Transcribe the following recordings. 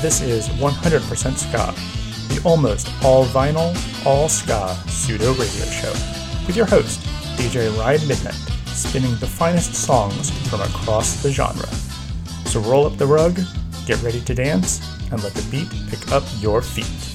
This is 100% Ska, the almost all vinyl, all ska pseudo radio show, with your host, DJ Ryan Midnight, spinning the finest songs from across the genre. So roll up the rug, get ready to dance, and let the beat pick up your feet.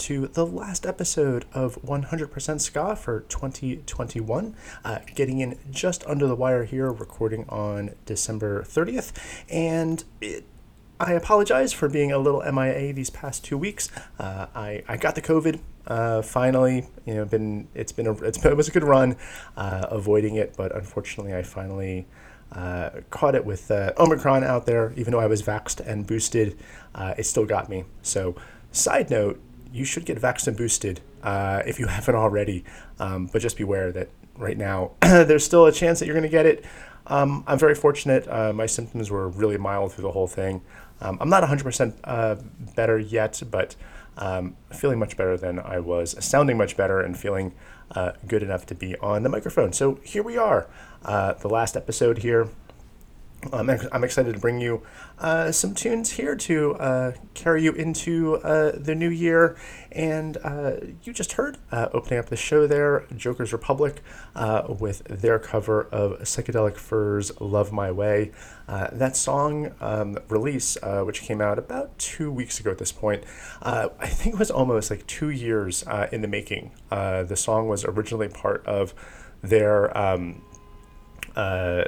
To the last episode of 100% Ska for 2021. Uh, getting in just under the wire here, recording on December 30th. And it, I apologize for being a little MIA these past two weeks. Uh, I, I got the COVID uh, finally. You know, been it's been a, it's been, it was a good run uh, avoiding it, but unfortunately, I finally uh, caught it with uh, Omicron out there. Even though I was vaxxed and boosted, uh, it still got me. So, side note, you should get and boosted uh, if you haven't already. Um, but just beware that right now there's still a chance that you're going to get it. Um, I'm very fortunate. Uh, my symptoms were really mild through the whole thing. Um, I'm not 100% uh, better yet, but um, feeling much better than I was, sounding much better, and feeling uh, good enough to be on the microphone. So here we are, uh, the last episode here. Um, I'm excited to bring you uh, some tunes here to uh, carry you into uh, the new year. And uh, you just heard uh, opening up the show there, Joker's Republic, uh, with their cover of Psychedelic Furs "Love My Way." That song um, release, which came out about two weeks ago at this point, I think was almost like two years in the making. The song was originally part of their. Um, uh,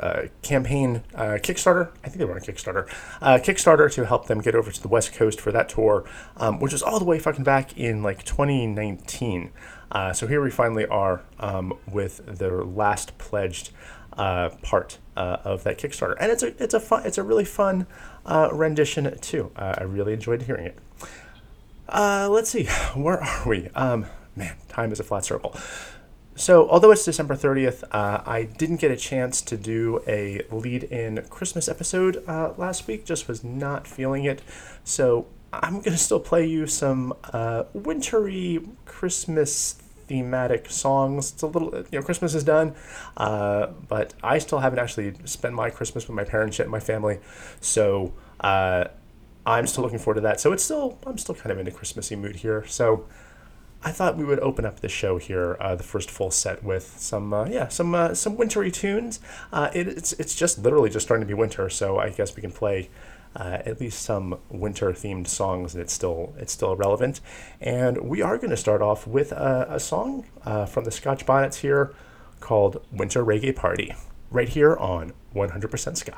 uh, campaign uh, Kickstarter. I think they were on Kickstarter. Uh, Kickstarter to help them get over to the West Coast for that tour, um, which is all the way fucking back in like 2019. Uh, so here we finally are um, with their last pledged uh, part of that Kickstarter, and it's a it's a fun it's a really fun uh, rendition too. I really enjoyed hearing it. Uh, let's see, where are we? Um, man, time is a flat circle. So, although it's December 30th, uh, I didn't get a chance to do a lead in Christmas episode uh, last week, just was not feeling it. So, I'm going to still play you some uh, wintry Christmas thematic songs. It's a little, you know, Christmas is done, uh, but I still haven't actually spent my Christmas with my parents yet and my family. So, uh, I'm still looking forward to that. So, it's still, I'm still kind of in a Christmassy mood here. So, I thought we would open up the show here, uh, the first full set, with some, uh, yeah, some uh, some wintry tunes. Uh, it, it's it's just literally just starting to be winter, so I guess we can play uh, at least some winter themed songs, and it's still it's still relevant. And we are going to start off with a, a song uh, from the Scotch Bonnets here called "Winter Reggae Party," right here on 100% Ska.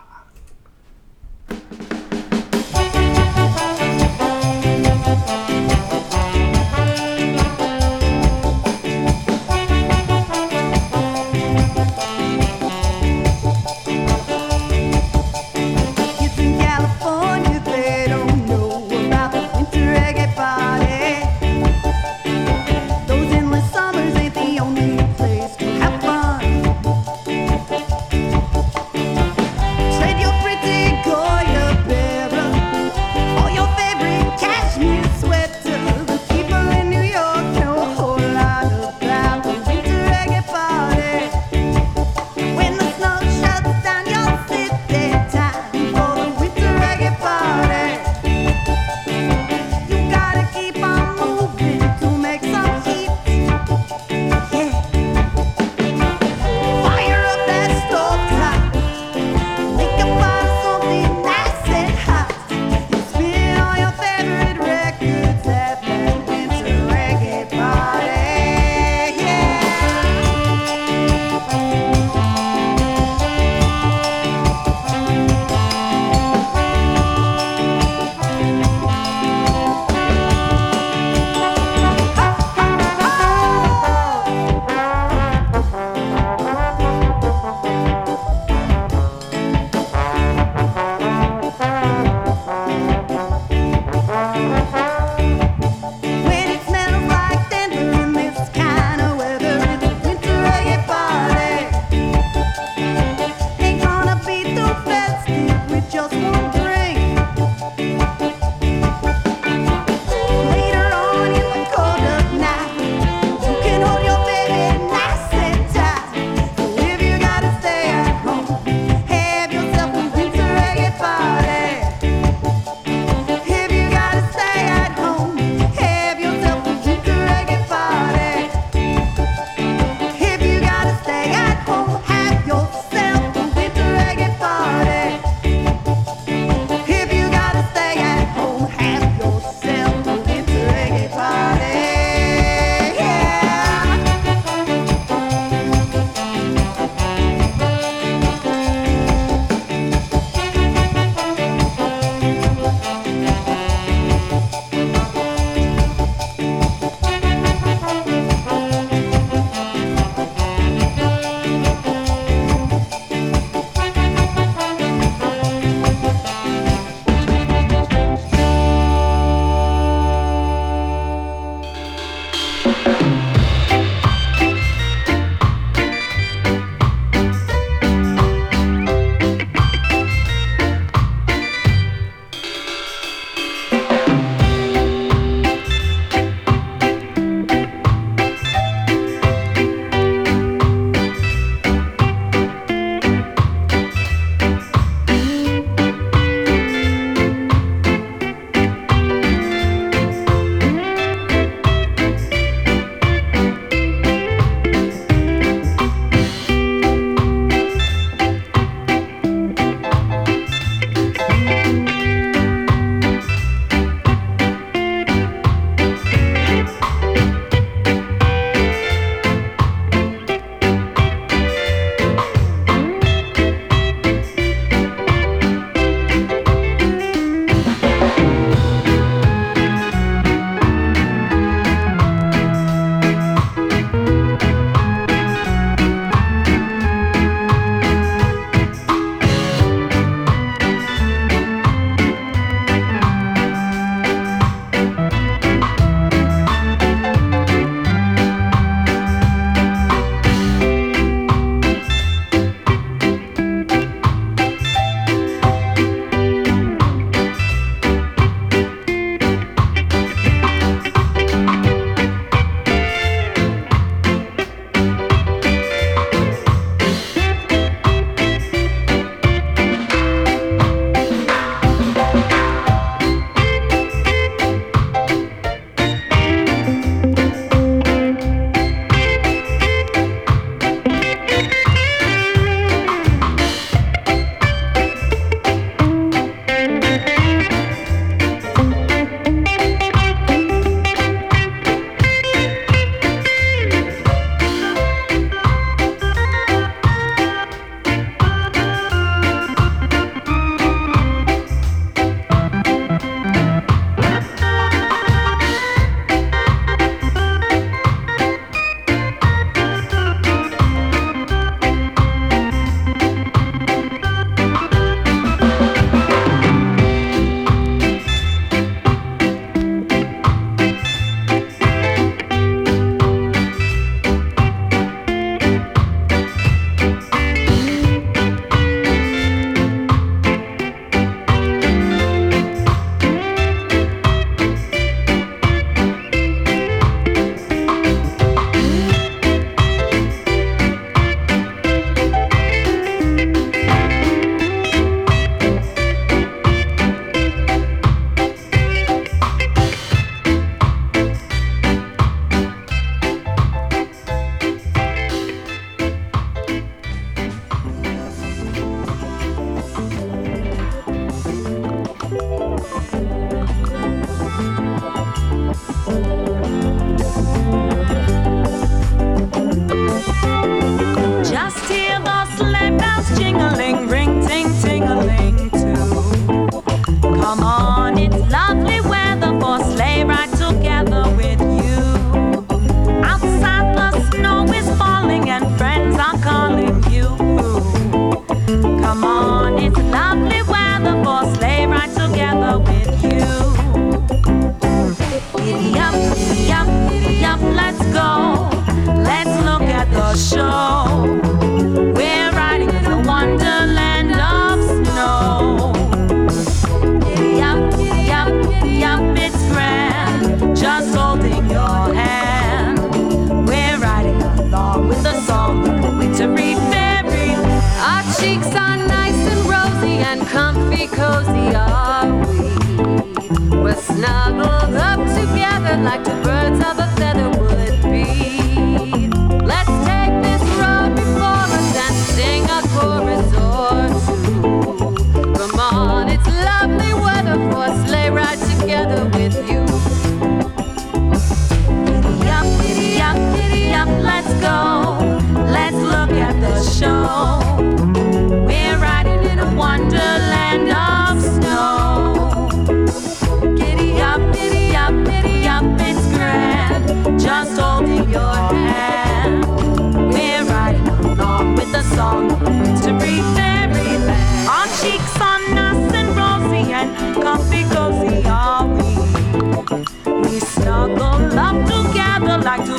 cozy are we? We're snuggled up together like the birds of a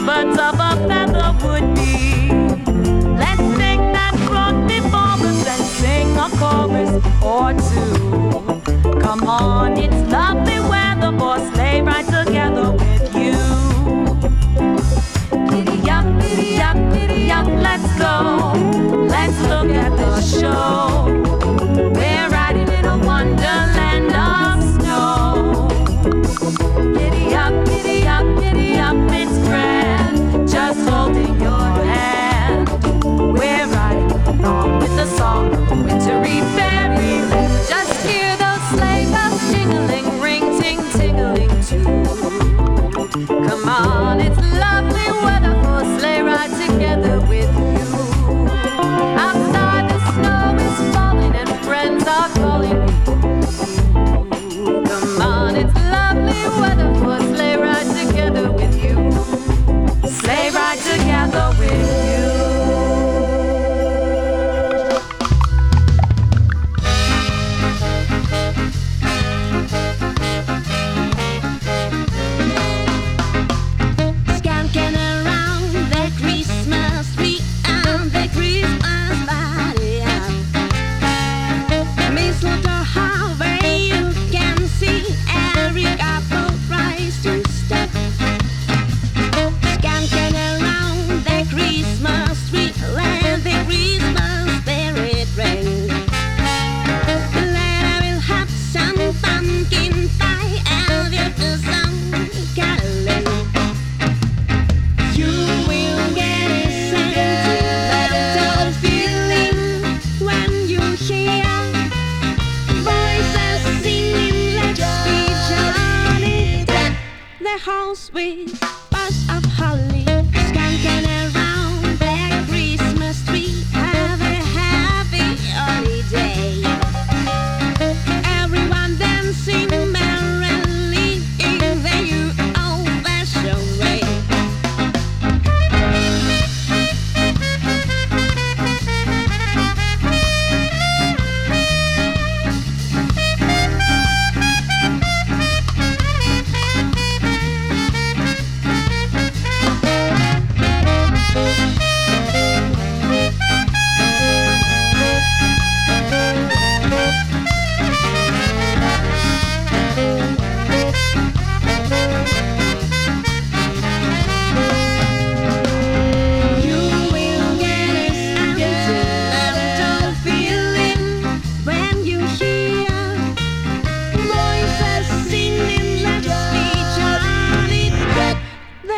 But up.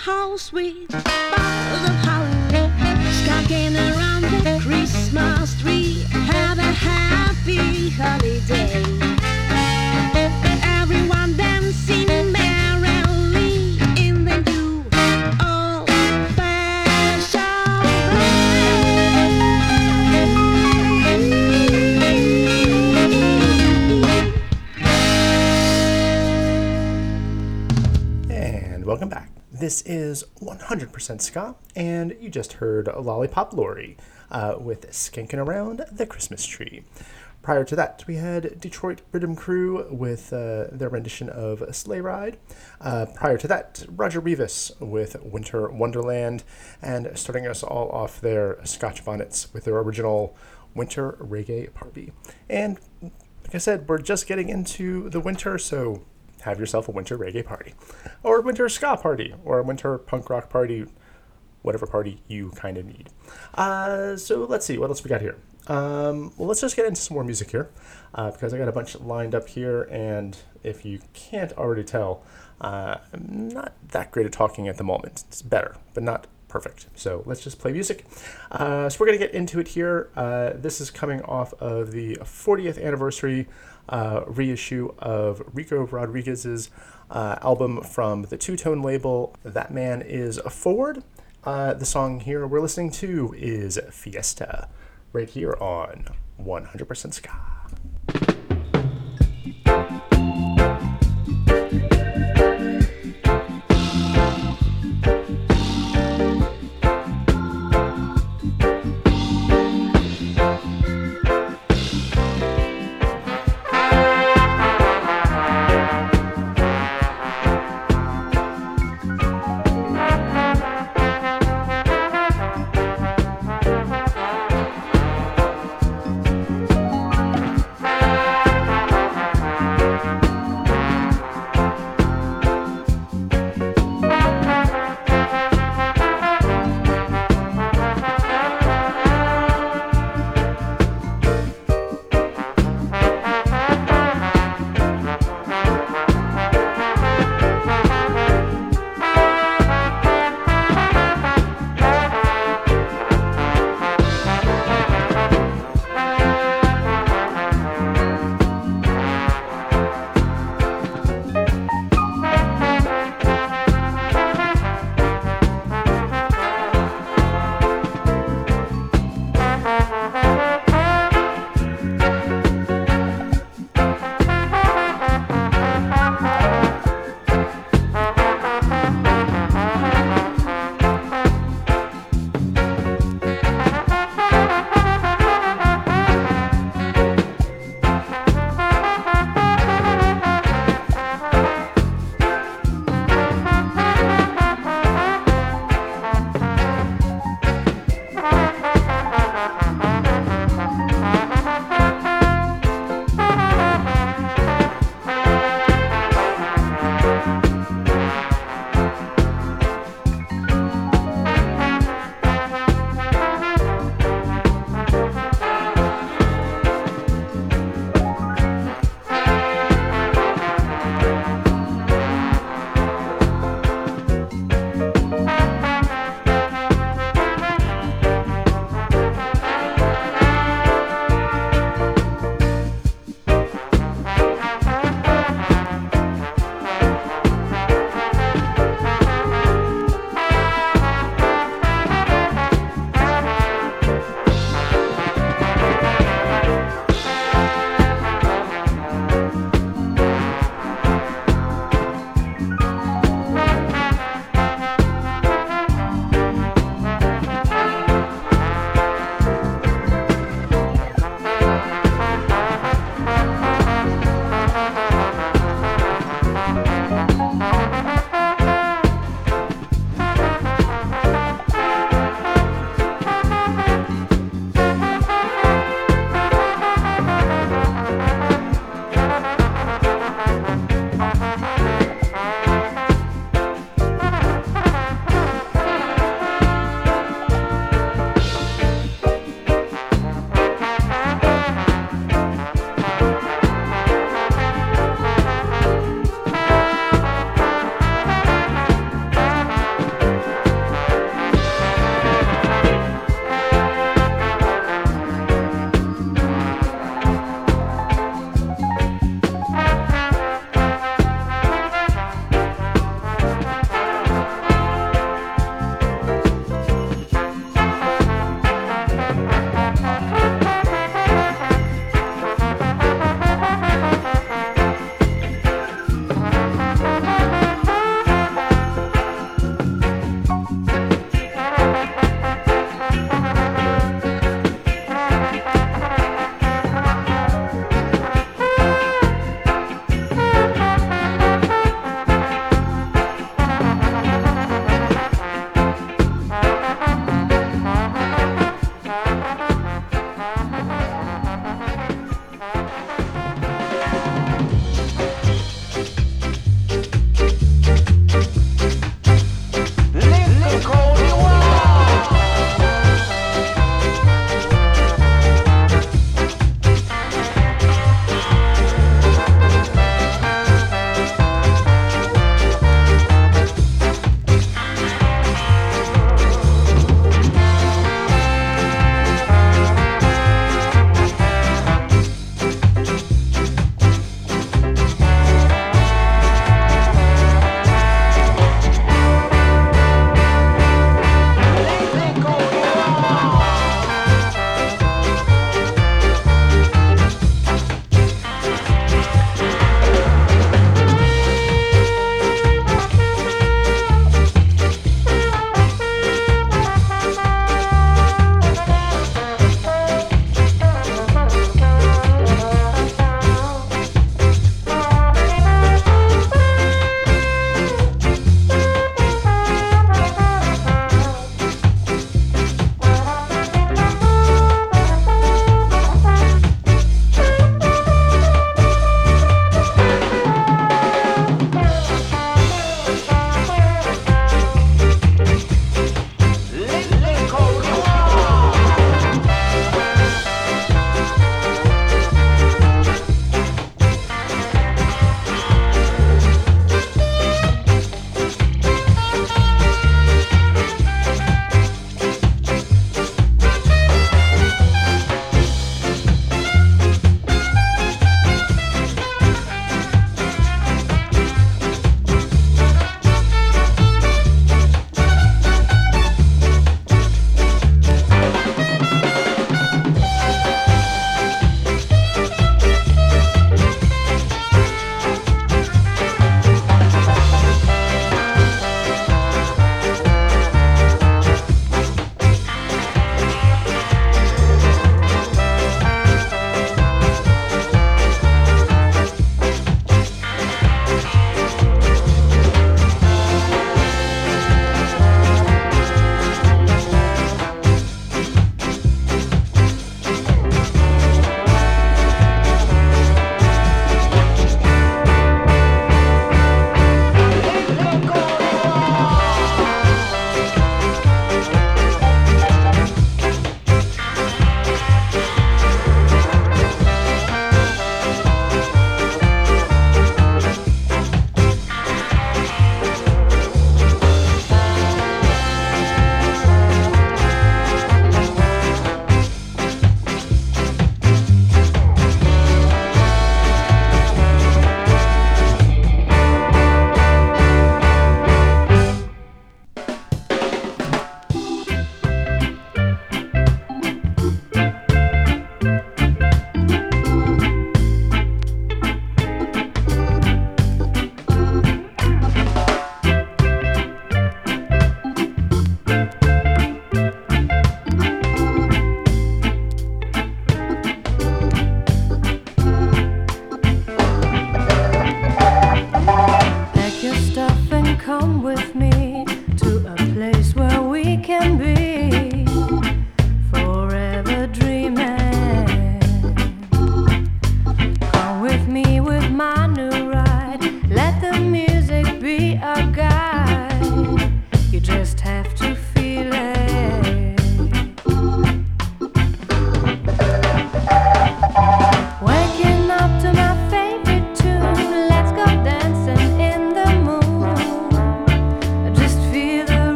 house with of Howell, skulking around the Christmas tree. Have a happy holiday. This is 100% Ska, and you just heard Lollipop Lori uh, with Skanking Around the Christmas Tree. Prior to that, we had Detroit Riddim Crew with uh, their rendition of Sleigh Ride. Uh, prior to that, Roger Rivas with Winter Wonderland. And starting us all off there, Scotch Bonnets with their original Winter Reggae Party. And like I said, we're just getting into the winter, so have yourself a winter reggae party, or a winter ska party, or a winter punk rock party, whatever party you kind of need. Uh, so let's see, what else we got here? Um, well, let's just get into some more music here, uh, because I got a bunch lined up here, and if you can't already tell, uh, I'm not that great at talking at the moment. It's better, but not perfect. So let's just play music. Uh, so we're going to get into it here. Uh, this is coming off of the 40th anniversary uh, reissue of Rico Rodriguez's uh, album from the two tone label That Man Is Forward. Uh, the song here we're listening to is Fiesta, right here on 100% Ska.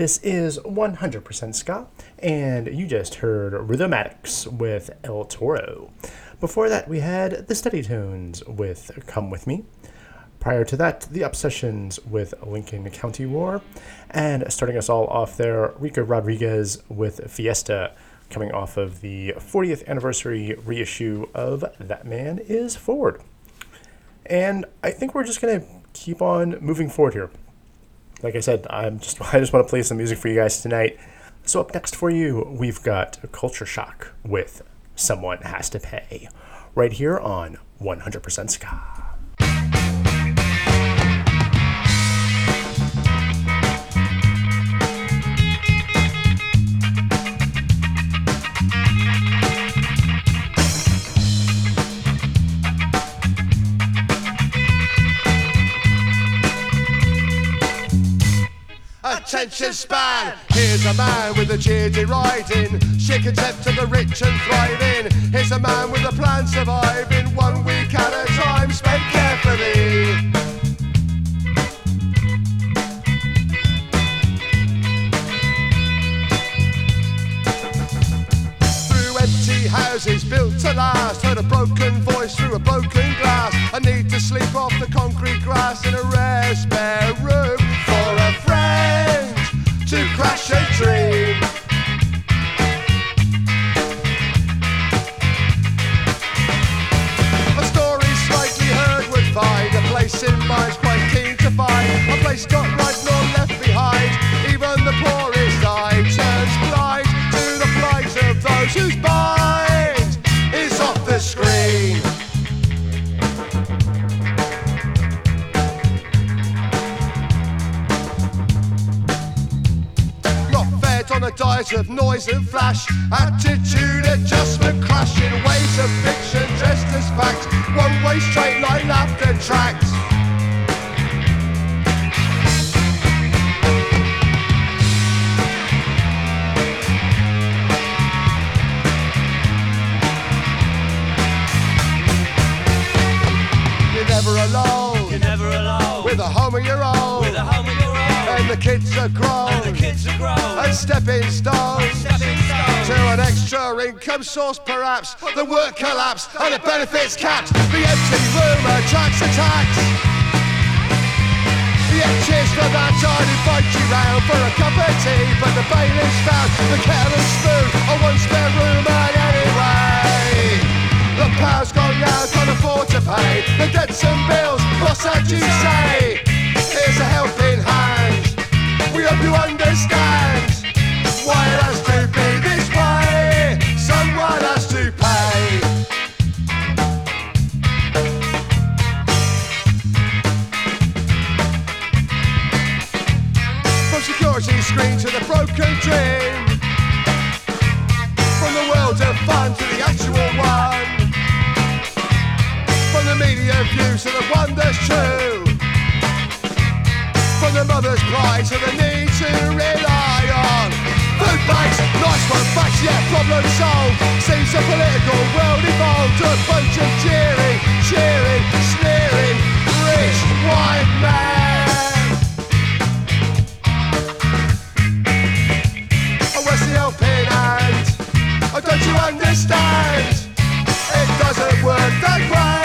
This is 100% Ska, and you just heard Rhythmatics with El Toro. Before that, we had the Steady Tones with Come With Me. Prior to that, the Obsessions with Lincoln County War. And starting us all off there, Rico Rodriguez with Fiesta, coming off of the 40th anniversary reissue of That Man Is Forward. And I think we're just gonna keep on moving forward here. Like I said, I'm just I just want to play some music for you guys tonight. So up next for you, we've got a Culture Shock with Someone Has to Pay, right here on 100% Ska. Attention span! Here's a man with a cheery riding, shake contempt to the rich and thriving. Here's a man with a plan surviving, one week at a time, spent carefully. through empty houses built to last. Heard a broken voice through a broken glass. I need to sleep off the concrete grass in a rare spare room for a friend to crash a dream. A story slightly heard would find a place in mind's quite keen to find. A place not right nor fed on a diet of noise and flash. Attitude adjustment crashing. Ways of fiction dressed as fact. One way straight line laughter tracks. You're never alone. You're never alone. With a home of your own. Kids are grown. And the kids are grown. and stepping stones Stepping stones. to an extra income source perhaps the work collapse and the benefits capped the empty room attracts attacks yeah, cheers for that. I'd invite you round for a cup of tea, but the bailiff's found the kettle and spoon on one spare room. And anyway, the power's gone now, can't afford to pay the debts and bills. What's that you say? Here's a helping hope you understand why it has to be this way. Someone has to pay. From security to the broken dream. From the world of fun to the actual one. From the media to the true. From the mother's pride to the need to rely on. Food banks, nice one, facts, yeah, problem solved. Seems the political world evolved. A bunch of cheering, cheering, sneering, rich white men. Oh, where's the helping hand? Oh, don't you understand? It doesn't work that way.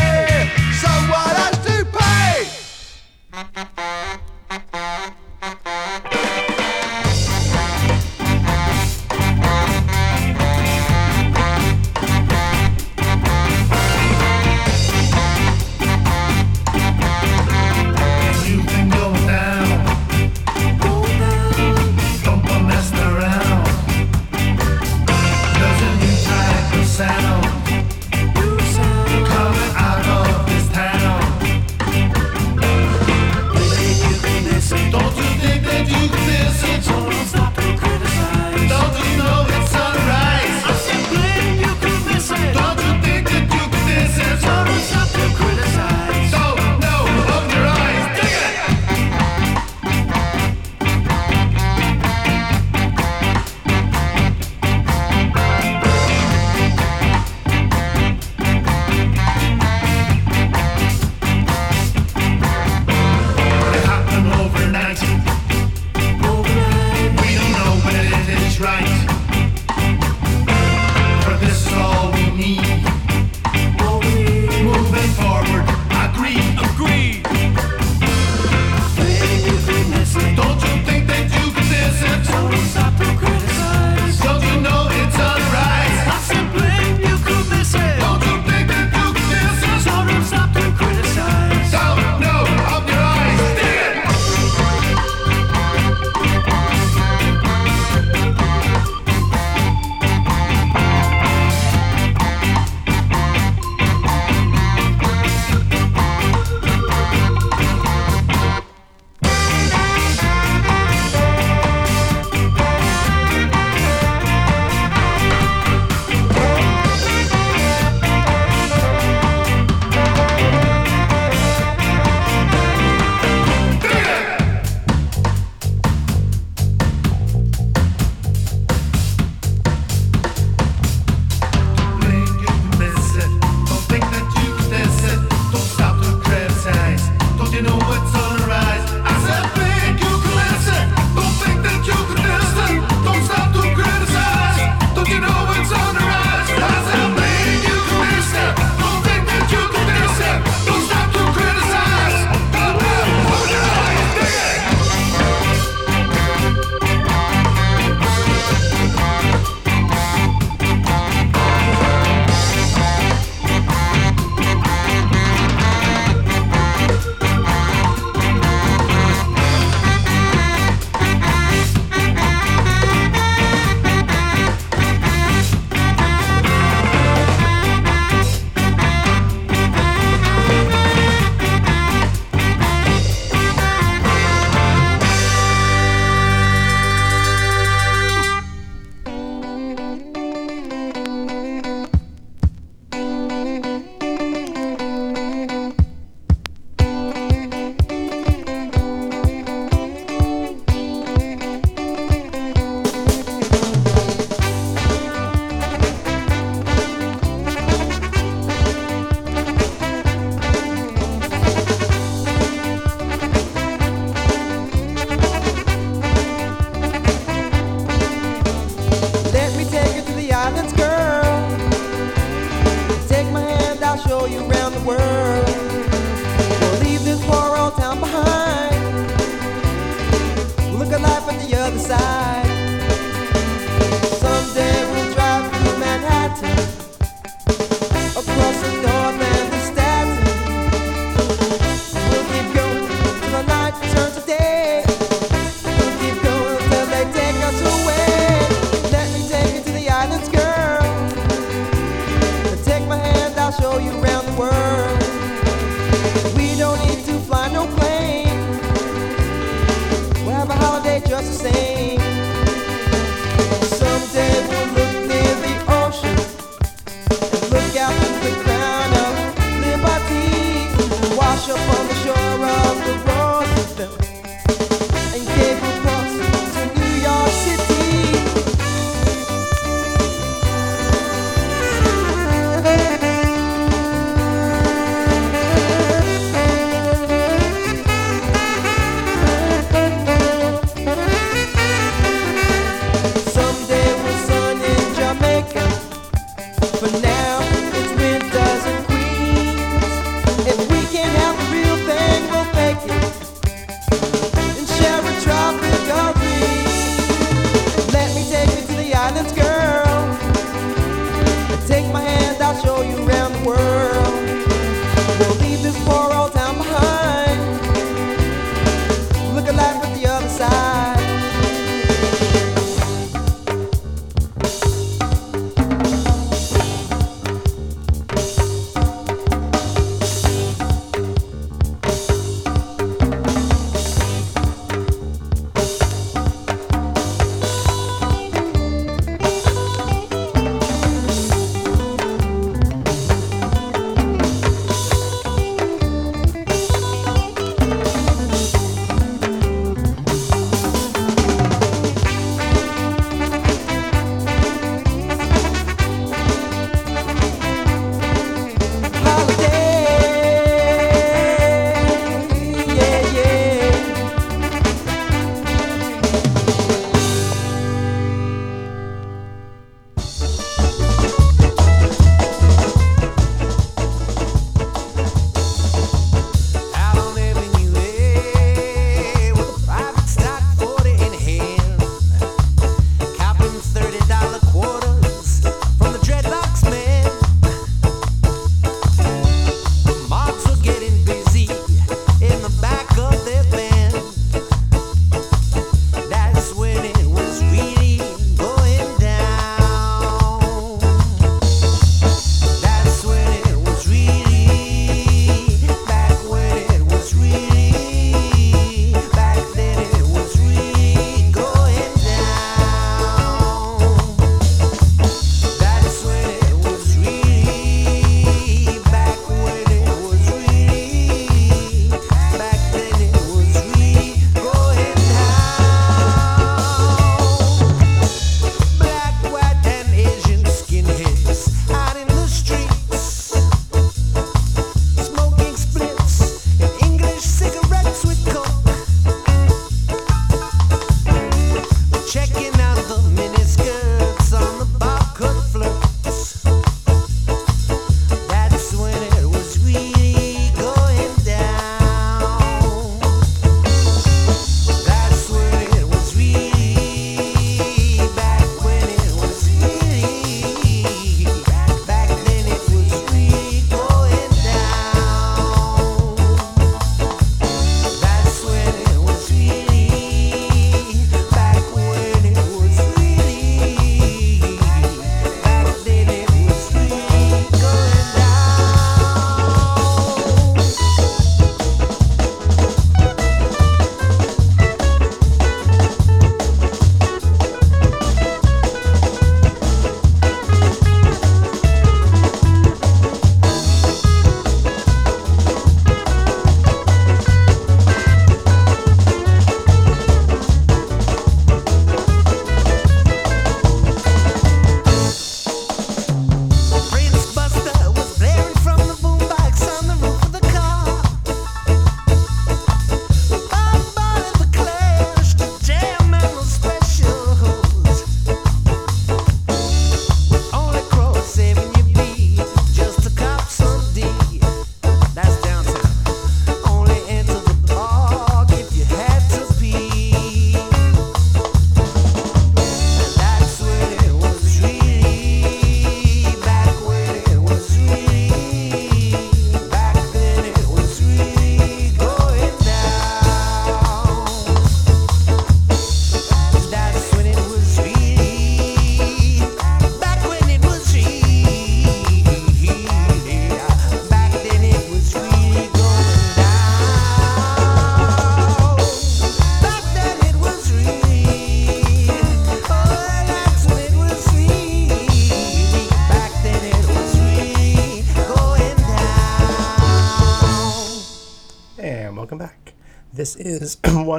sure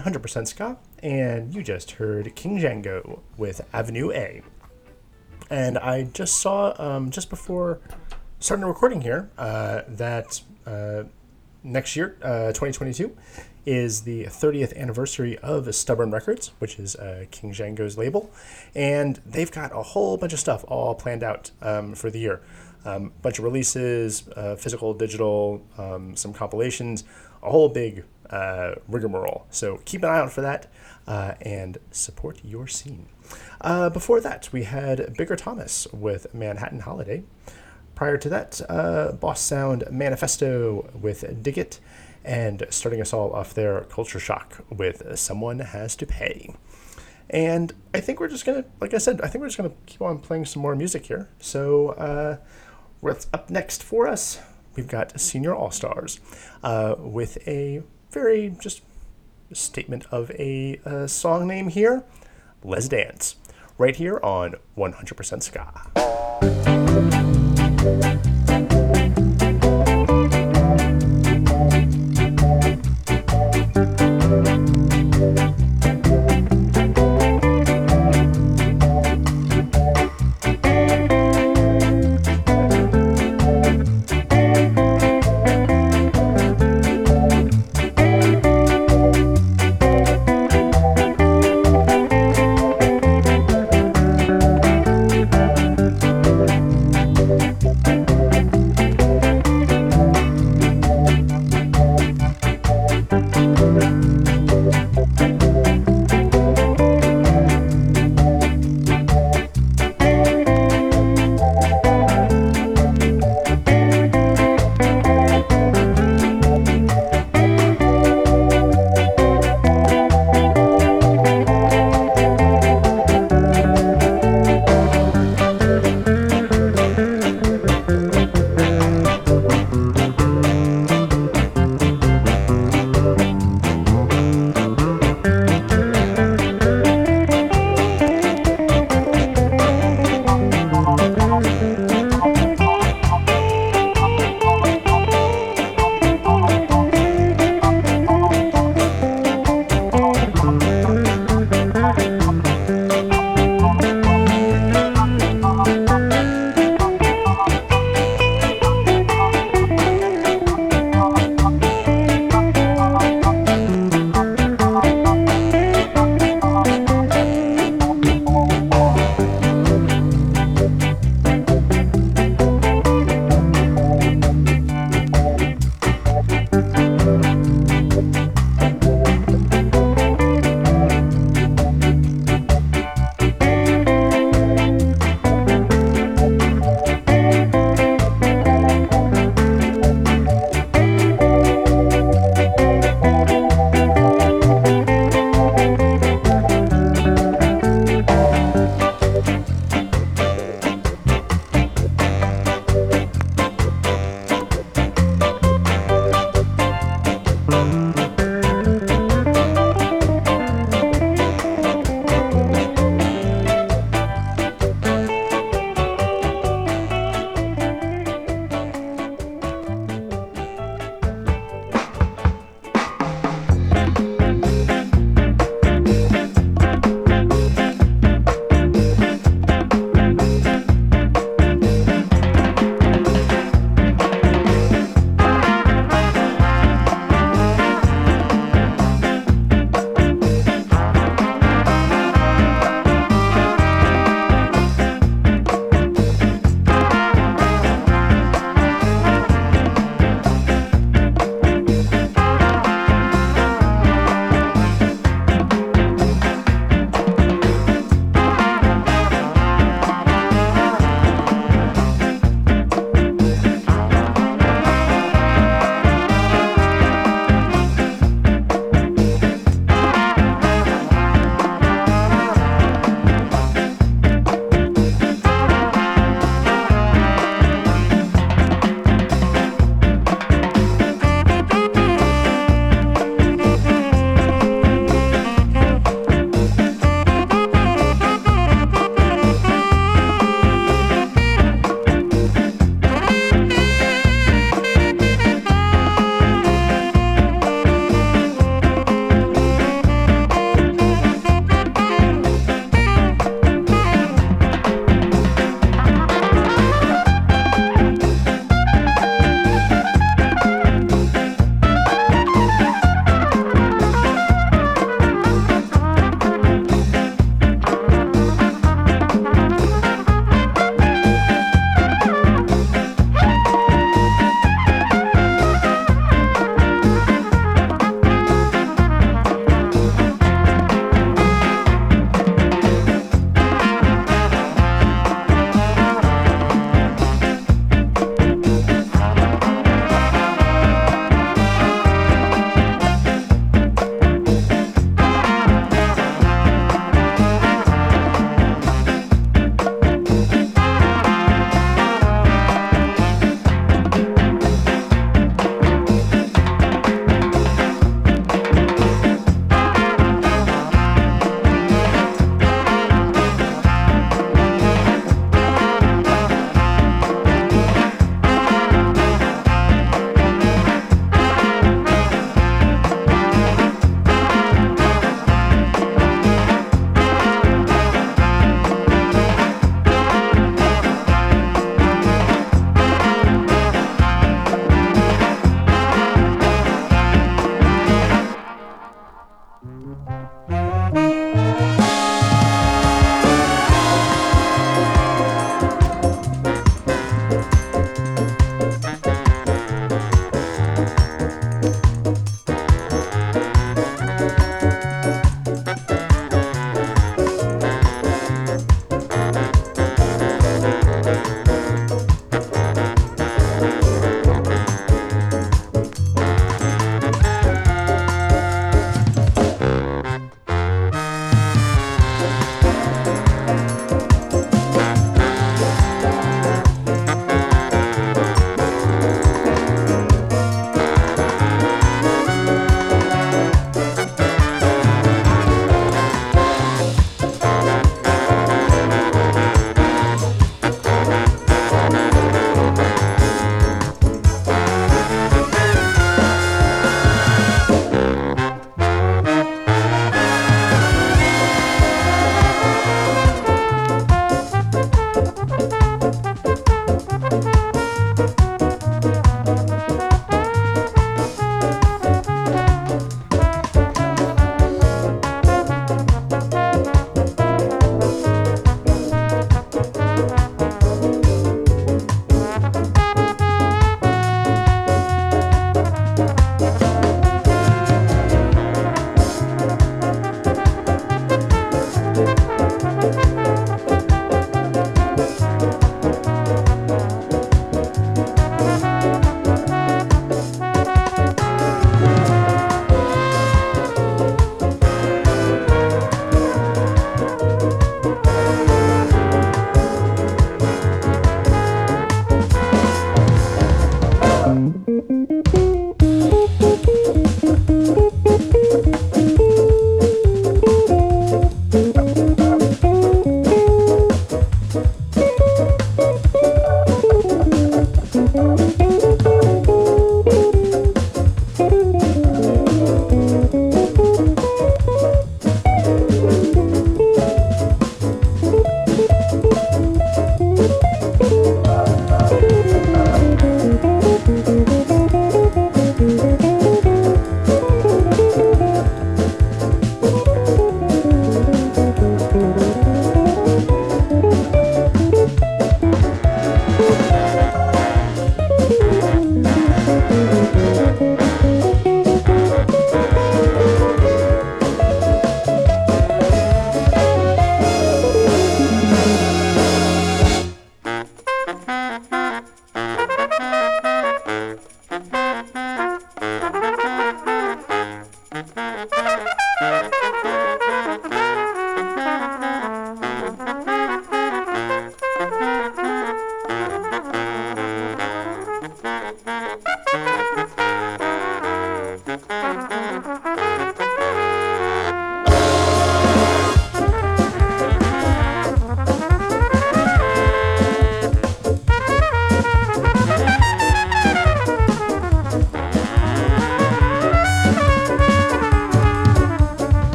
100% Ska, and you just heard King Django with Avenue A. And I just saw, um, just before starting the recording here, uh, that uh, next year, uh, 2022, is the 30th anniversary of Stubborn Records, which is uh, King Django's label. And they've got a whole bunch of stuff all planned out um, for the year. Um, bunch of releases, uh, physical, digital, um, some compilations, a whole big uh, rigmarole. So keep an eye out for that uh, and support your scene. Uh, before that, we had Bigger Thomas with Manhattan Holiday. Prior to that, uh, Boss Sound Manifesto with Dig It, and starting us all off there, Culture Shock with Someone Has to Pay. And I think we're just gonna, like I said, I think we're just gonna keep on playing some more music here. So, uh, what's up next for us? We've got Senior All Stars uh, with a very just statement of a uh, song name here. Let's dance right here on 100% Ska.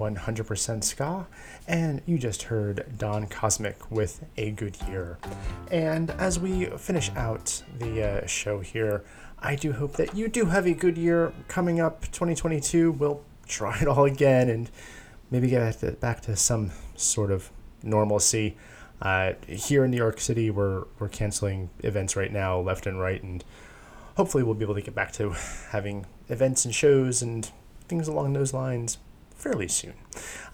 100% Ska, and you just heard Don Cosmic with A Good Year. And as we finish out the uh, show here, I do hope that you do have a good year coming up 2022. We'll try it all again and maybe get back to, back to some sort of normalcy. Uh, here in New York City, we're, we're canceling events right now, left and right, and hopefully we'll be able to get back to having events and shows and things along those lines fairly soon.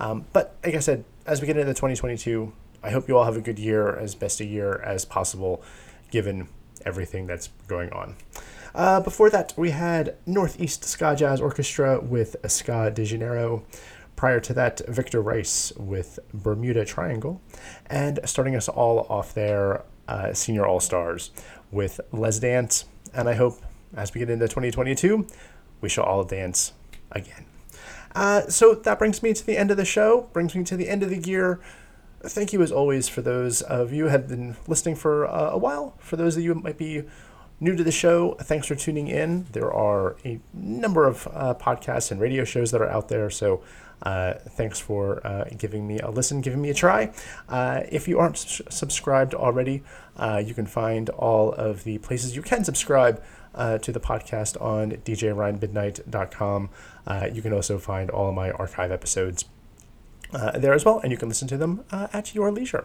Um, but like I said, as we get into 2022, I hope you all have a good year, as best a year as possible, given everything that's going on. Uh, before that, we had Northeast Ska Jazz Orchestra with Ska de Janeiro. Prior to that, Victor Rice with Bermuda Triangle. And starting us all off there, uh, Senior All Stars with Les Dance. And I hope as we get into 2022, we shall all dance again. Uh, so that brings me to the end of the show, brings me to the end of the year. Thank you as always for those of you who have been listening for uh, a while. For those of you who might be new to the show, thanks for tuning in. There are a number of uh, podcasts and radio shows that are out there, so uh, thanks for uh, giving me a listen, giving me a try. Uh, if you aren't s- subscribed already, uh, you can find all of the places you can subscribe uh, to the podcast on djryanmidnight.com. Uh, you can also find all of my archive episodes uh, there as well, and you can listen to them uh, at your leisure.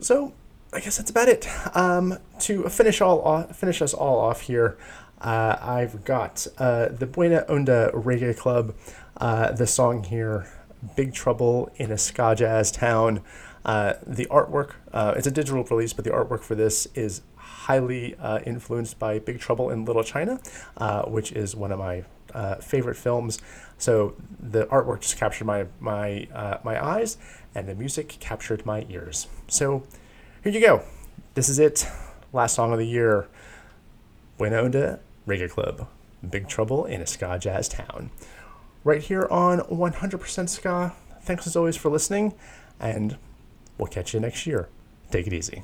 So, I guess that's about it. Um, to finish all off, finish us all off here, uh, I've got uh, the Buena Onda Reggae Club. Uh, the song here, "Big Trouble in a Ska Jazz Town." Uh, the artwork, uh, it's a digital release, but the artwork for this is highly uh, influenced by Big Trouble in Little China, uh, which is one of my uh, favorite films. So the artwork just captured my my uh, my eyes, and the music captured my ears. So here you go. This is it. Last song of the year. Buena Onda Reggae Club. Big Trouble in a Ska Jazz Town. Right here on 100% Ska. Thanks as always for listening, and we'll catch you next year. Take it easy.